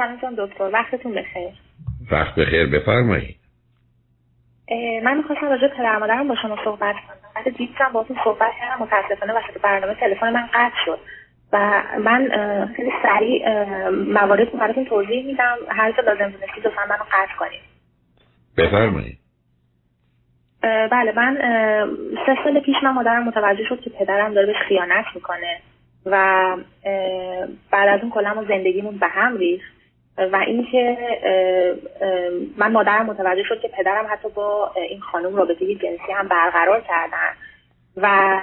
سلام دکتر. وقتتون بخیر. وقت بخیر بفرمایید. من می‌خواستم راجع پدر مادرم با شما صحبت کنم. بعد دیدم باهاتون صحبت کردم متاسفانه وسط برنامه تلفن من قطع شد. و من خیلی سریع موارد رو براتون توضیح میدم. هر جا لازم دونستید لطفا منو قطع کنید. بفرمایید. بله من سه سال پیش من مادرم متوجه شد که پدرم داره بهش خیانت می‌کنه و بعد از اون کلا زندگیمون به هم ریخت. و اینکه من مادرم متوجه شد که پدرم حتی با این خانم رابطه جنسی هم برقرار کردن و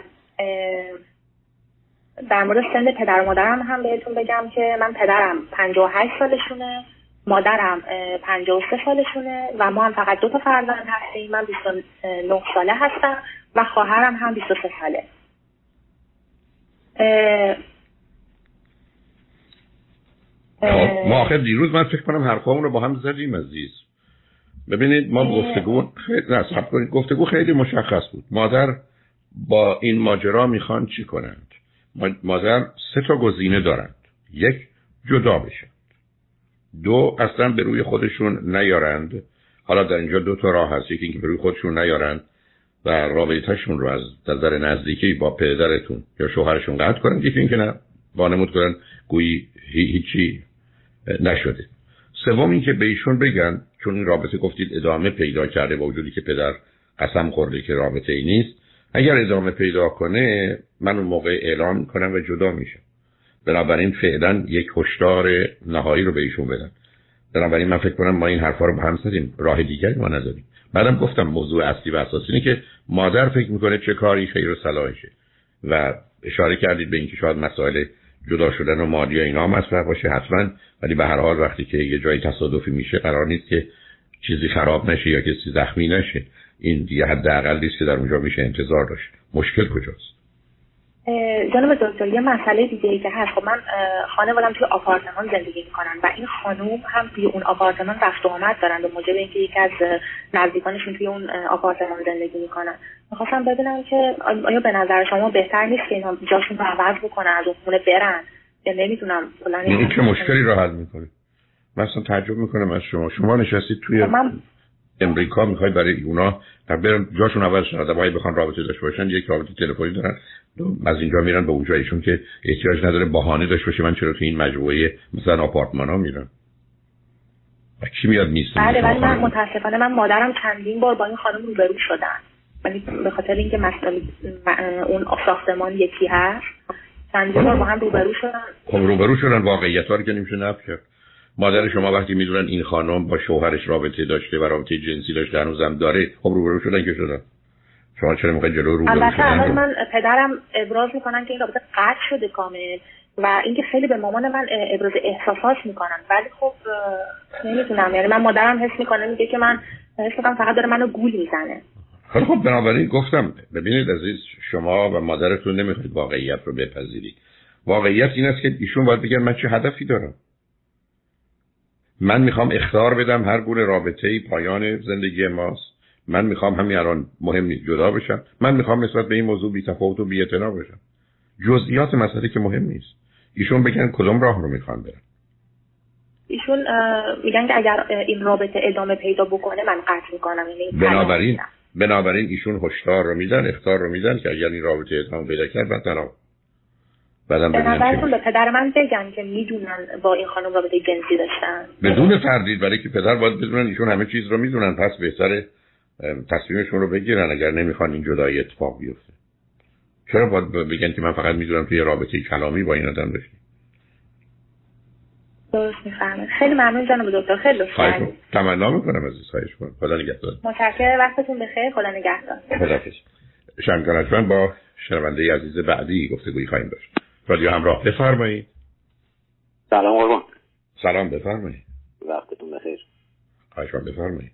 در مورد سن پدر و مادرم هم بهتون بگم که من پدرم 58 سالشونه مادرم 53 سالشونه و ما هم فقط دو تا فرزند هستیم من 29 ساله هستم و خواهرم هم 23 ساله. ما آخر دیروز من فکر کنم حرفامون رو با هم زدیم عزیز. ببینید ما گفتگو خیلی نصب کنید. گفتگو خیلی مشخص بود. مادر با این ماجرا می‌خوان چی کنند؟ مادر سه تا گزینه دارند. یک جدا بشن. دو اصلا به روی خودشون نیارند. حالا در اینجا دو تا راه هست. یکی اینکه به روی خودشون نیارند و رابطهشون رو از نظر نزدیکی با پدرتون یا شوهرشون قطع کنند. یکی اینکه نه وانمود کنن گویی هیچی نشده. سوم اینکه به ایشون بگن چون این رابطه گفتید ادامه پیدا کرده با وجودی که پدر قسم خورده که رابطه ای نیست اگر ادامه پیدا کنه من اون موقع اعلام کنم و جدا میشم. بنابراین فعلا یک هشدار نهایی رو به ایشون بدن. بنابراین من فکر کنم ما این حرفا رو به هم زدیم. راه دیگری ما نداریم بعدم گفتم موضوع اصلی و اساسی اینه که مادر فکر می‌کنه چه کاری خیر و صلاحشه. و اشاره کردید به اینکه شاید مسائل جدا شدن و مالی و اینا مطرح باشه حتما. ولی به هر حال وقتی که یه جایی تصادفی میشه قرار نیست که چیزی خراب نشه یا کسی زخمی نشه. این دیگه حداقل نیست که در اونجا میشه انتظار داشت. مشکل کجاست؟ جانب دکتر یه مسئله دیگه ای که هست. خب من خانوادم توی آپارتمان زندگی می‌کنن و این خانوم هم توی اون آپارتمان رفت و آمد دارن به موجب اینکه یکی از نزدیکانشون توی اون آپارتمان زندگی می‌کنن. می‌خواستم ببینم که آیا به نظر شما بهتر نیست که اینا جاشون رو عوض بکنن از اون خونه برن؟ یا نمی‌تونم این چه مشکلی رو حل می‌کنه مثلا تعجب می‌کنم از شما. شما نشستید توی خب من امریکا می‌خوای برای اونا جاشون اول شده آدمایی بخوان رابطه داشته باشن یک رابطه تلفنی دارن. از اینجا میرن به اونجا ایشون که احتیاج نداره بهانه داشته باشه من چرا تو این مجموعه مثلا آپارتمان ها میرم؟ و کی میاد میسته بله ولی من متاسفانه من مادرم چندین بار با این خانم روبرو شدن. ولی به خاطر اینکه مسئله اون ساختمان یکی هست چندین بار با هم روبرو شدن. خب روبرو شدن واقعیت رو که نمیشه نفی کرد. مادر شما وقتی می‌دونن این خانم با شوهرش رابطه داشته و رابطه جنسی داشته هنوزم داره خب روبرو شدن که شدن؟ شما چرا می‌خواید جلو رو البته الان من پدرم ابراز می‌کنن که این رابطه قطع شده کامل و اینکه خیلی به مامان من ابراز احساسات می‌کنن. ولی خب نمی‌تونم یعنی من مادرم حس می‌کنه میگه که من حس فقط داره منو گول می‌زنه. خب خب بنابراین گفتم ببینید عزیز شما و مادرتون نمی‌خواید واقعیت رو بپذیرید. واقعیت این است که ایشون باید بگن من چه هدفی دارم. من می‌خوام اختار بدم هر گونه رابطه پایان زندگی ماست. من می‌خوام همین الان مهم نیست جدا بشم. من می‌خوام نسبت به این موضوع بی تفاوت و بی بشم جزئیات مسئله که مهم نیست. ایشون بگن کدوم راه رو می‌خوان برن. ایشون میگن که اگر این رابطه ادامه پیدا بکنه من قطع می‌کنم. یعنی بنابراین بنابراین ایشون هشدار رو میدن اختار رو میدن که اگر این رابطه ادامه پیدا کرد تنها بعدم به پدر من بگن که می‌دونن با این خانم رابطه جنسی داشتن. بدون تردید برای که پدر باید بدونن ایشون همه چیز رو می‌دونن پس بهتره تصمیمشون رو بگیرن اگر نمی‌خوان این جدایی اتفاق بیفته. چرا باید بگن که من فقط می‌دونم توی رابطه کلامی با این آدم داشتیم درست می‌فهمه خیلی ممنون جناب دکتر. خیلی لطف کردید. تمنا می‌کنم از خواهش کنم خدا نگهدار. متشکرم. وقتتون بخیر. خدا نگهدار. خدا شنگان با شنونده عزیز بعدی گفتگویی خواهیم داشت. رادیو همراه. بفرمایید. سلام قربان. سلام بفرمایید. وقتتون بخیر. خواهش بفرمایید.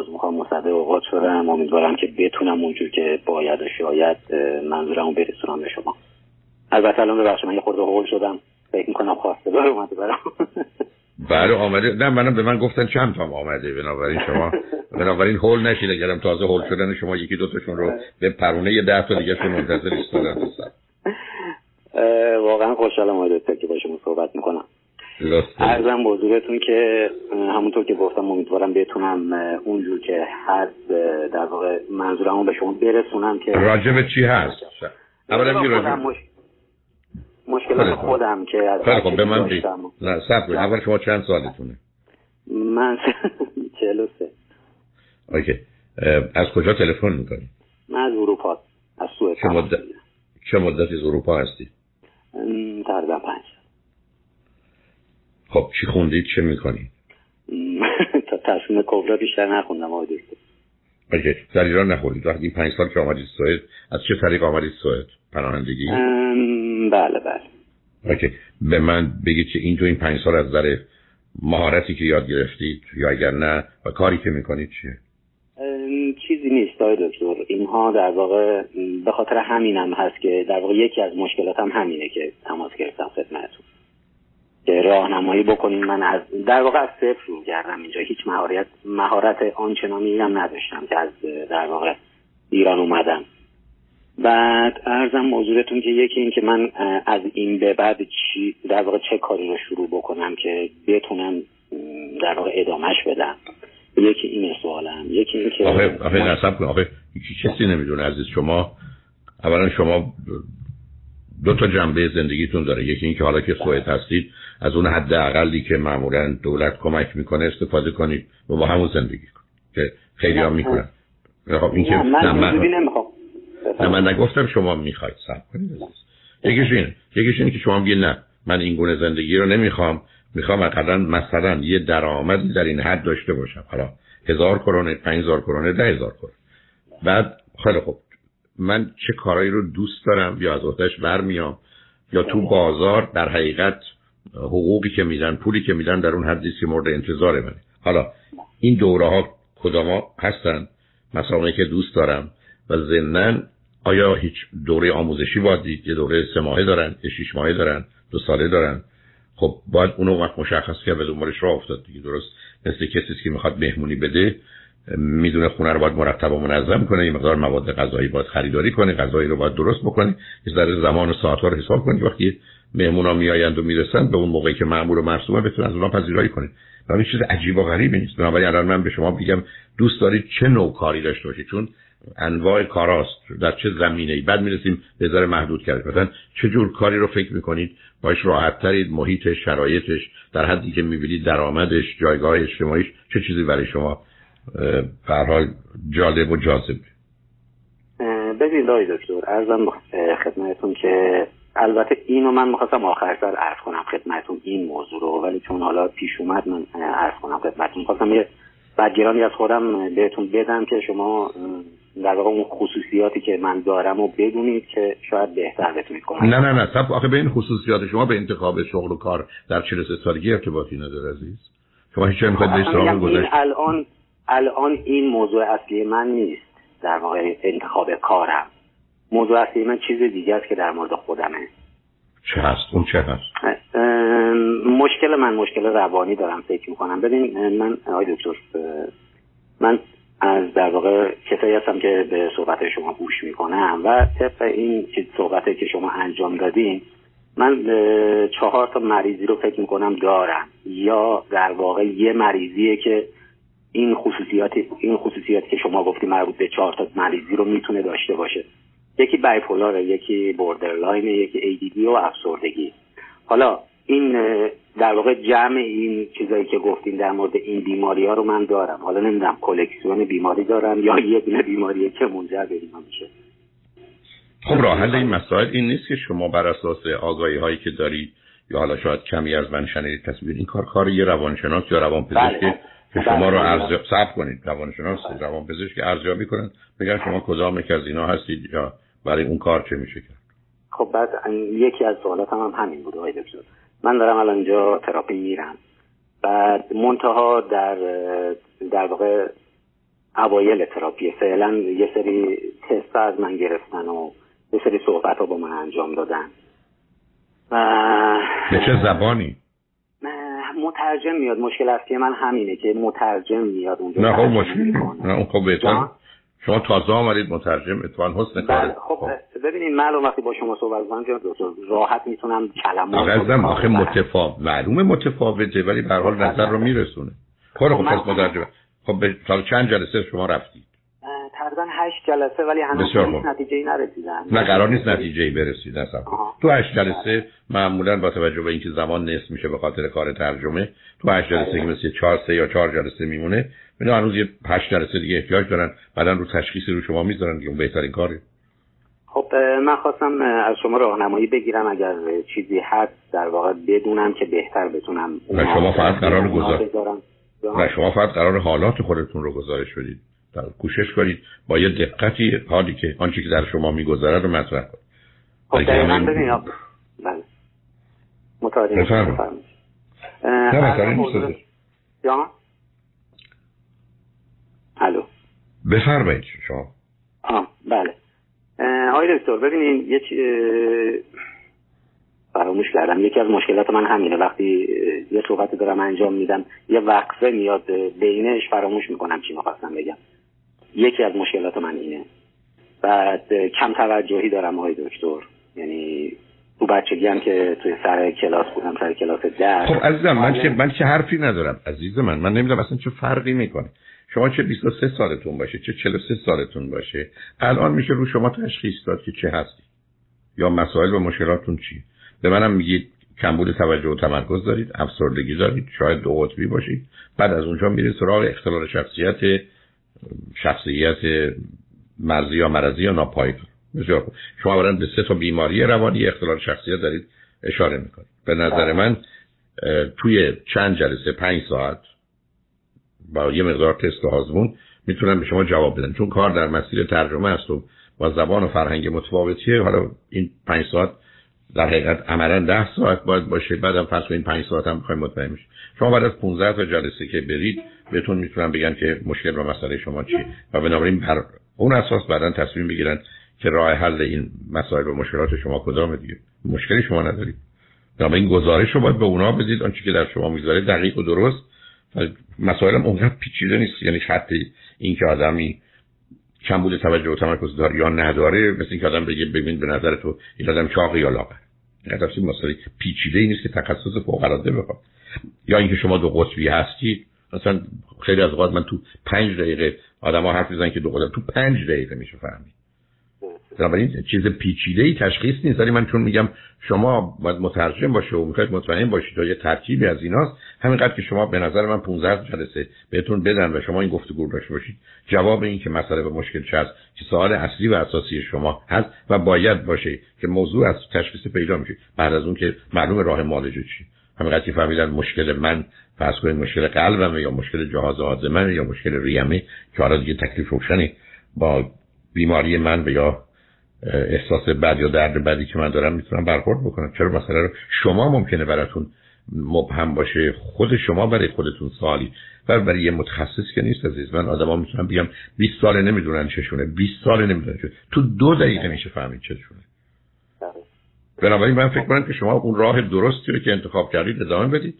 از می‌خوام مصده اوقات شدم. امیدوارم که بتونم اونجور که باید و شاید منظورمو برسونم به شما. البته الان ببخشید من یه خورده هول شدم. فکر می‌کنم خواسته داره اومده برام بله آمده. نه منم به من گفتن چند تا آمده. بنابراین شما بنابراین هول نشید اگرم تازه هول شدن شما یکی دوتاشون رو به پرونه یه ده تا دیگه شون منتظر ایستادن واقعا خوشحالم آقای دکتر که با شما صحبت می‌کنم. ارزم بزرگتون که همونطور که گفتم امیدوارم بتونم اونجور که هست در واقع منظورمو به شما برسونم که راجب چی هست؟ اولا می راجب مشکلات خودم که از خیلی خب به من نه سب اول شما چند سالتونه؟ من چهل سه. اوکی. از کجا تلفن می‌کنی؟ من از اروپا از سوئد چه مدت چه مدتی از اروپا هستی؟ تقریبا پنج. خب چی خوندید؟ چه می‌کنید تا تصمیم کبرا بیشتر نخوندم آقای دکتر. OK در ایران نخوندید وقتی پنج سال که آمدید سوئد از چه طریق آمدید سوئد؟ پناهندگی؟ بله بله. OK. به من بگید که این تو این پنج سال از در مهارتی که یاد گرفتید یا اگر نه و کاری که می‌کنید چیه؟ چیزی نیست آقای دکتر. اینها در واقع به خاطر همینم هست که در واقع یکی از مشکلاتم همینه که تماس گرفتم خدمتتون. که راهنمایی بکنیم من از در واقع از صفر رو کردم اینجا. هیچ مهارت مهارت آنچنانی هم نداشتم که از در واقع ایران اومدم. بعد ارزم موضوعتون که یکی این که من از این به بعد چی در واقع چه کاری رو شروع بکنم که بتونم در واقع ادامهش بدم. یکی این سوالم یکی این که آخه آخه نصب کن. آخه کسی نمی‌دونه عزیز شما. اولا شما دو تا جنبه زندگیتون داره. یکی این که حالا که سوئد هستید از اون حد اقلی که معمولا دولت کمک می‌کنه استفاده کنید و با همون زندگی کنید که خیلی هم می‌کنن. خب این که نه من نه من نگفتم شما می‌خواید سب کنید یکیش اینه. یکیش اینه که شما میگید نه من این گونه زندگی رو نمی‌خوام. می‌خوام اقلا مثلا یه درآمدی در این حد داشته باشم. حالا هزار کرونه پنج هزار کرونه ده هزار کرونه. بعد خیلی خوب. من چه کارایی رو دوست دارم؟ یا از آتش برمیام؟ یا تو بازار در حقیقت حقوقی که میدن پولی که میدن در اون حدی که مورد انتظار منه. حالا این دوره ها کدام هستن؟ مثلا که دوست دارم. و ضمنا آیا هیچ دوره آموزشی باید یه دوره سه ماهه دارن یه شیش ماهه دارن دو ساله دارن. خب باید اونو وقت مشخص کرد به دنبالش راه افتاد دیگه. درست. مثل کسی که می‌خواد مهمونی بده می‌دونه خونه رو باید مرتب و منظم کنه یه مقدار مواد غذایی باید خریداری کنه غذایی رو باید درست بکنه. یه ذره زمان و ساعت ها رو حساب کنید وقتی مهمونا میآیند و می‌رسن به اون موقعی که معمول و مرسومه بتونن از اونها پذیرایی کنید و این چیز عجیب و غریبی نیست. بنابراین الان من به شما بگم دوست دارید چه نوع کاری داشته باشید؟ چون انواع کاراست. در چه زمینه ای بعد می‌رسیم به ذره محدود کرد. مثلا چه جور کاری رو فکر می‌کنید؟ باش راحت ترید محیط شرایطش در حدی که می‌بینید درآمدش جایگاه اجتماعیش چه چیزی برای شما به جالب و جاذبه ببینید آقای دکتر ارزم خدمتتون که البته اینو من می‌خواستم آخر سر عرض کنم خدمتتون این موضوع رو ولی چون حالا پیش اومد من عرض کنم خدمتتون. می‌خواستم یه بدگیرانی از خودم بهتون بدم که شما در واقع اون خصوصیاتی که من دارم و بدونید که شاید بهتر بتونید کنم نه نه نه. سب آخه به این خصوصیات شما به انتخاب شغل و کار در 43 سالگی ارتباطی نداره عزیز؟ شما هیچ می‌خواید به گذاشت الان الان این موضوع اصلی من نیست در واقع انتخاب کارم. موضوع اصلی من چیز دیگه است که در مورد خودمه. چه هست؟ اون چه هست؟ مشکل من مشکل روانی دارم فکر می‌کنم. ببین من آقای دکتر من از در واقع کسایی هستم که به صحبت شما گوش می‌کنم و طبق این صحبت که شما انجام دادین من چهار تا مریضی رو فکر می‌کنم دارم. یا در واقع یه مریضیه که این خصوصیات این خصوصیاتی که شما گفتی مربوط به چهار تا مریضی رو می‌تونه داشته باشه. یکی بایپولاره یکی بوردرلاین یکی ایدیدی و افسردگی. حالا این در واقع جمع این چیزایی که گفتیم در مورد این بیماری ها رو من دارم. حالا نمی‌دونم کلکسیون بیماری دارم یا یه دونه بیماری که منجر به اینا میشه. خب راه حل این مسائل این نیست که شما بر اساس آگاهی هایی که دارید یا حالا شاید کمی از من شنیدید تصویر این کار کار یه روانشناس یا روانپزشک بله. که شما رو ارزیاب صبر کنید. روانشناس روانپزشک ارزیابی کنن بگن شما کدام یک از اینا هستید یا برای اون کار چه میشه کرد؟ خب بعد یکی از سوالات هم, هم همین بود آقای دکتر. من دارم الان اینجا تراپی میرم. بعد منتها در در واقع اوایل تراپی فعلا یه سری تست از من گرفتن و یه سری صحبت رو با من انجام دادن. و به چه زبانی؟ مترجم میاد. مشکل اصلی من همینه که مترجم میاد. اونجا نه خب مشکل نه اون خب بهتر شما تازه آمدید مترجم اتوان حسن کار. بله، خب, خب. ببینید معلوم وقتی با شما صحبت کنم دکتر راحت می‌تونم کلمات آقا آخه متفاوت معلومه متفاوته ولی به هر حال نظر رو میرسونه. خب خب پس مترجم. خب به چند جلسه شما رفتید؟ تقریبا هشت جلسه ولی هنوز نتیجه ای نرسیدن. نه قرار نیست نتیجه ای برسید اصلا. تو هشت جلسه معمولا با توجه به اینکه زمان نصف میشه به خاطر کار ترجمه تو هشت جلسه که مثل چهار سه یا چهار جلسه میمونه اینا هنوز یه هشت جلسه دیگه احتیاج دارن. بعدا رو تشخیصی رو شما می‌ذارن که اون بهترین کاری خب من خواستم از شما راهنمایی بگیرم. اگر چیزی هست در واقع بدونم که بهتر بتونم و شما فقط قرار گذار و شما فقط قرار حالات خودتون رو گزارش بدید. کوشش کنید با یه دقتی حالی که آنچه که در شما میگذره رو مطرح کنید. خب دقیقا ببینید بله. متوجه بفرمایید. نه یا الو بفرمایید شما. آه بله. آقای دکتر ببینید یه فراموش کردم. یکی از مشکلات من همینه. وقتی یه صحبت دارم انجام میدم یه وقفه میاد بینش فراموش می‌کنم چی می‌خواستم بگم. یکی از مشکلات من اینه. بعد کم توجهی دارم آقای دکتر. یعنی تو بچگی هم که توی سر کلاس بودم سر کلاس در خب عزیزم من چه من چه حرفی ندارم؟ عزیز من من نمی‌دونم اصلا چه فرقی می‌کنه. شما چه 23 سالتون باشه چه 43 سالتون باشه الان میشه رو شما تشخیص داد که چه هستی. یا مسائل و مشکلاتتون چی به منم میگید کمبود توجه و تمرکز دارید افسردگی دارید شاید دو قطبی باشید. بعد از اونجا میرید سراغ اختلال شخصیت شخصیت مرزی یا مرضی یا ناپایدار. بسیار شما برند به سه تا بیماری روانی اختلال شخصیت دارید اشاره می‌کنید. به نظر من توی چند جلسه پنج ساعت با یه مقدار تست و هازمون می‌تونن به شما جواب بدن چون کار در مسیر ترجمه است و با زبان و فرهنگ متفاوتیه. حالا این پنج ساعت در حقیقت عملا ده ساعت باید باشه. بعدم فرض این پنج ساعت هم بخوایم مطمئن میشه شما بعد از 15 تا جلسه که برید بهتون می‌تونن بگن که مشکل و مسئله شما چیه. و بنابراین بر اون اساس بعدا تصمیم بگیرن که راه حل این مسائل و مشکلات شما کدام دیگه. مشکلی شما ندارید. این گزارش رو باید به اونا بدید. آنچه که در شما می‌ذاره دقیق و درست. مسائل اونقدر پیچیده نیست. یعنی خط این که آدمی کمبود توجه و تمرکز داره یا نداره مثل اینکه آدم بگه ببین به نظر تو این آدم چاقی یا لاغر. هدف مسئله پیچیده نیست که تخصص فوق العاده بخواد. یا اینکه شما دو قطبی هستید مثلا خیلی از اوقات من تو پنج دقیقه آدم ها حرف می‌زنن که دو قطب تو پنج دقیقه میشه فهمید. بنابراین چیز پیچیده ای تشخیص نیست. ولی من چون میگم شما باید مترجم باشه و می‌خواید مطمئن باشید تا یه ترکیبی از ایناست همینقدر که شما به نظر من 15 جلسه بهتون بدن و شما این گفتگو داشته باشید. جواب این که مسئله به مشکل چه که سوال اصلی و اساسی شما هست و باید باشه که موضوع از تشخیص پیدا میشه. بعد از اون که معلوم راه معالجه چی همینقدر که فهمیدن مشکل من فرض کنید مشکل قلبمه یا مشکل جهاز هاضمه یا مشکل ریمه که حالا دیگه تکلیف روشنی با بیماری من یا احساس بد یا درد بدی که من دارم می‌تونم برخورد بکنم. چرا مثلا رو شما ممکنه براتون مبهم باشه؟ خود شما برای خودتون سوالی. و برای یه متخصص که نیست عزیز. من آدما می‌تونم بگم 20 ساله نمی‌دونن چشونه 20 ساله نمی‌دونن چه تو دو دقیقه میشه فهمید چشونه بنابراین من فکر کنم که شما اون راه درستی رو که انتخاب کردید ادامه بدید.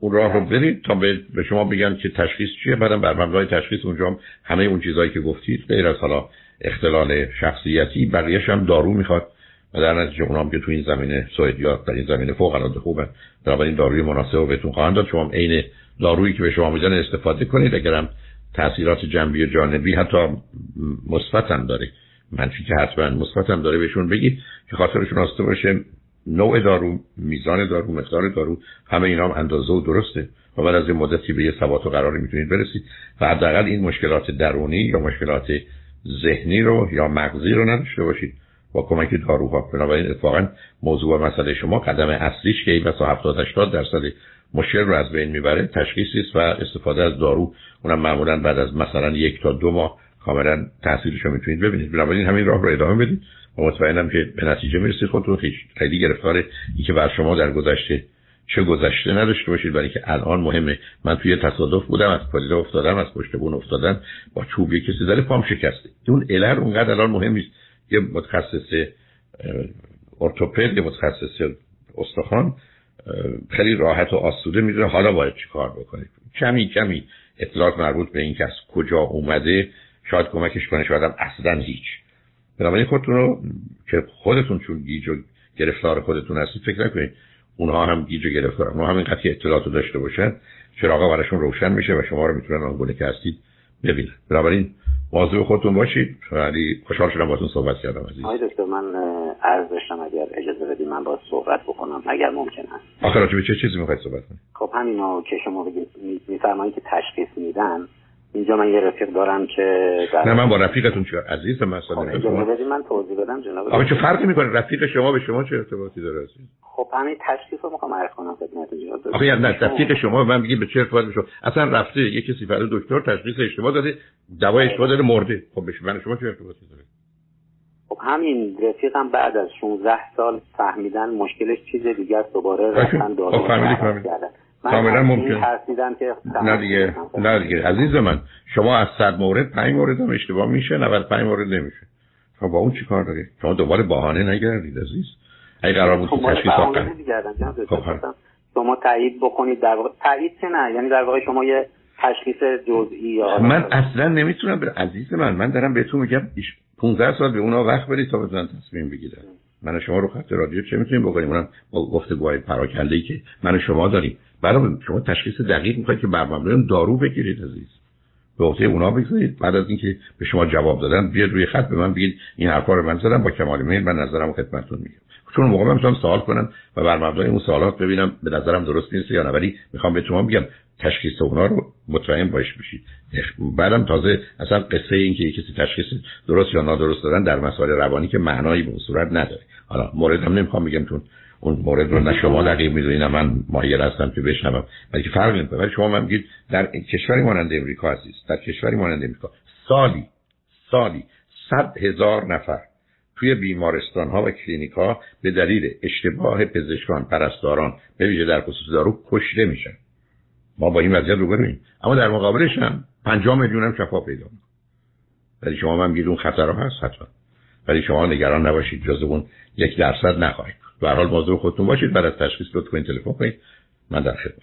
اون راه رو برید تا به شما بگن که تشخیص چیه. بعدم بر مبنای تشخیص اونجا همه اون چیزهایی که گفتید. غیر از حالا اختلال شخصیتی بقیهش هم دارو می‌خواد. و در نتیجه اونام که تو این زمینه سوئدیا در این زمینه فوق العاده خوبن. بنابراین داروی مناسب رو بهتون خواهند داد. شما عین دارویی که به شما میدن استفاده کنید. اگرم تاثیرات جنبی و جانبی حتی مثبت هم داره. منفی که حتما مثبت هم داره بهشون بگید که خاطرشون آسته باشه نوع دارو میزان دارو مقدار دارو همه اینا هم اندازه و درسته. و بعد از این مدتی به یه ثبات و قراری می‌تونید برسید. و حداقل این مشکلات درونی یا مشکلات ذهنی رو یا مغزی رو نداشته باشید. با کمک داروها بنابراین اتفاقا موضوع و مسئله شما قدم اصلیش که این بسا 70 80 درصد مشکل رو از بین می‌بره تشخیصی است و استفاده از دارو. اونم معمولا بعد از مثلا یک تا دو ماه کاملا تاثیرش رو می‌تونید ببینید. بنابراین همین راه رو ادامه بدید. و مطمئنم که به نتیجه می‌رسید خودتون. خیلی گرفتار که بر شما در گذشته چه گذشته نداشته باشید برای که الان مهمه. من توی تصادف بودم از پادیده افتادم از پشت بون افتادن با چوبی کسی زده پام شکسته. اون الر اونقدر الان مهم نیست. یه متخصص ارتوپد یه متخصص استخوان خیلی راحت و آسوده می‌دونه حالا باید چی کار بکنید کمی کمی اطلاعات مربوط به این که از کجا اومده شاید کمکش کنه شاید هم اصلا هیچ. بنابراین خودتون رو که خودتون چون گیج و گرفتار خودتون هستید فکر نکنید اونها هم گیج و گرفتار اونها هم اینقدر اطلاعات رو داشته باشن چراغا براشون روشن میشه و شما رو می‌تونن آنگونه که هستید ببینن. بنابراین مواظب خودتون باشید. خیلی خوشحال شدم باهاتون صحبت کردم عزیز. آقای دکتر من عرض داشتم اگر اجازه بدید من با صحبت بکنم اگر ممکن هست آخر به چه چیزی می‌خواید صحبت کنید خب همینا که شما میفرمایید که تشخیص میدن. اینجا من یه رفیق دارم که نه من با رفیقتون چه عزیز مثلا بدید من توضیح بدم جناب آقا چه فرقی می‌کنه؟ رفیق شما به شما چه ارتباطی داره عزیز؟ خب همین تشخیص رو می‌خوام عرض کنم خدمت جناب آخه نه رفیق شما من میگم به چه ارتباطی شما. اصلا رفته یه کسی فرض دکتر تشخیص اشتباه داده دوای اشتباه داده مرده. خب به من شما چه ارتباطی داره؟ خب همین رفیقم بعد از 16 سال فهمیدن مشکلش چیز دیگه است دوباره رفتن دارو خب کاملا ممکن. که نه دیگه نه دیگه. عزیز من شما از صد مورد پنج مورد هم اشتباه میشه 95 مورد نمیشه. شما با اون چیکار دارید؟ شما دوباره بهانه نگردید عزیز. اگه قرار بود خب تشخیص خب شما تایید بکنید در واقع. تایید که نه یعنی در واقع شما یه تشخیص جزئی یا من اصلا نمی‌تونم به عزیز من من دارم بهتون میگم 15 سال به اونا وقت بدید تا بتونن تصمیم بگیرن. من شما رو خط رادیو چه می‌تونیم بکنیم؟ اونم با گفتگوهای پراکنده ای که من شما داریم. برای شما تشخیص دقیق می‌خواید که بر مبنای دارو بگیرید عزیز. به عهده اونا بگذارید. بعد از اینکه به شما جواب دادن بیاد روی خط به من بگید این حرفا رو من زدم با کمال میل من نظرم خدمتتون میگم. چون موقع من می‌تونم سوال کنم و بر مبنای اون سوالات ببینم به نظرم درست نیست یا نه. ولی می‌خوام به شما بگم تشخیص اونا رو مطمئن باش بشید. بعدم تازه اصلا قصه این که کسی تشخیص درست یا نادرست دادن در مسائل روانی که معنایی به صورت نداره. حالا مورد هم نمی‌خوام بگم چون اون مورد رو نه شما دقیق می‌دونید نه من مایل هستم که بشنوم. ولی که فرق نمی‌کنه. ولی شما من بگید در کشوری مانند امریکا عزیز در کشوری مانند امریکا سالی سالی صد هزار نفر توی بیمارستان ها و کلینیک ها به دلیل اشتباه پزشکان پرستاران به ویژه در خصوص دارو کشته میشن. ما با این وضعیت روبرویم اما در مقابلش هم 5 میلیون هم شفا پیدا ولی شما من میگید اون خطر هست حتما. ولی شما نگران نباشید جز اون یک درصد نخواهید. به هر حال موضوع خودتون باشید. بعد از تشخیص کنید تلفن کنید. من در خدمت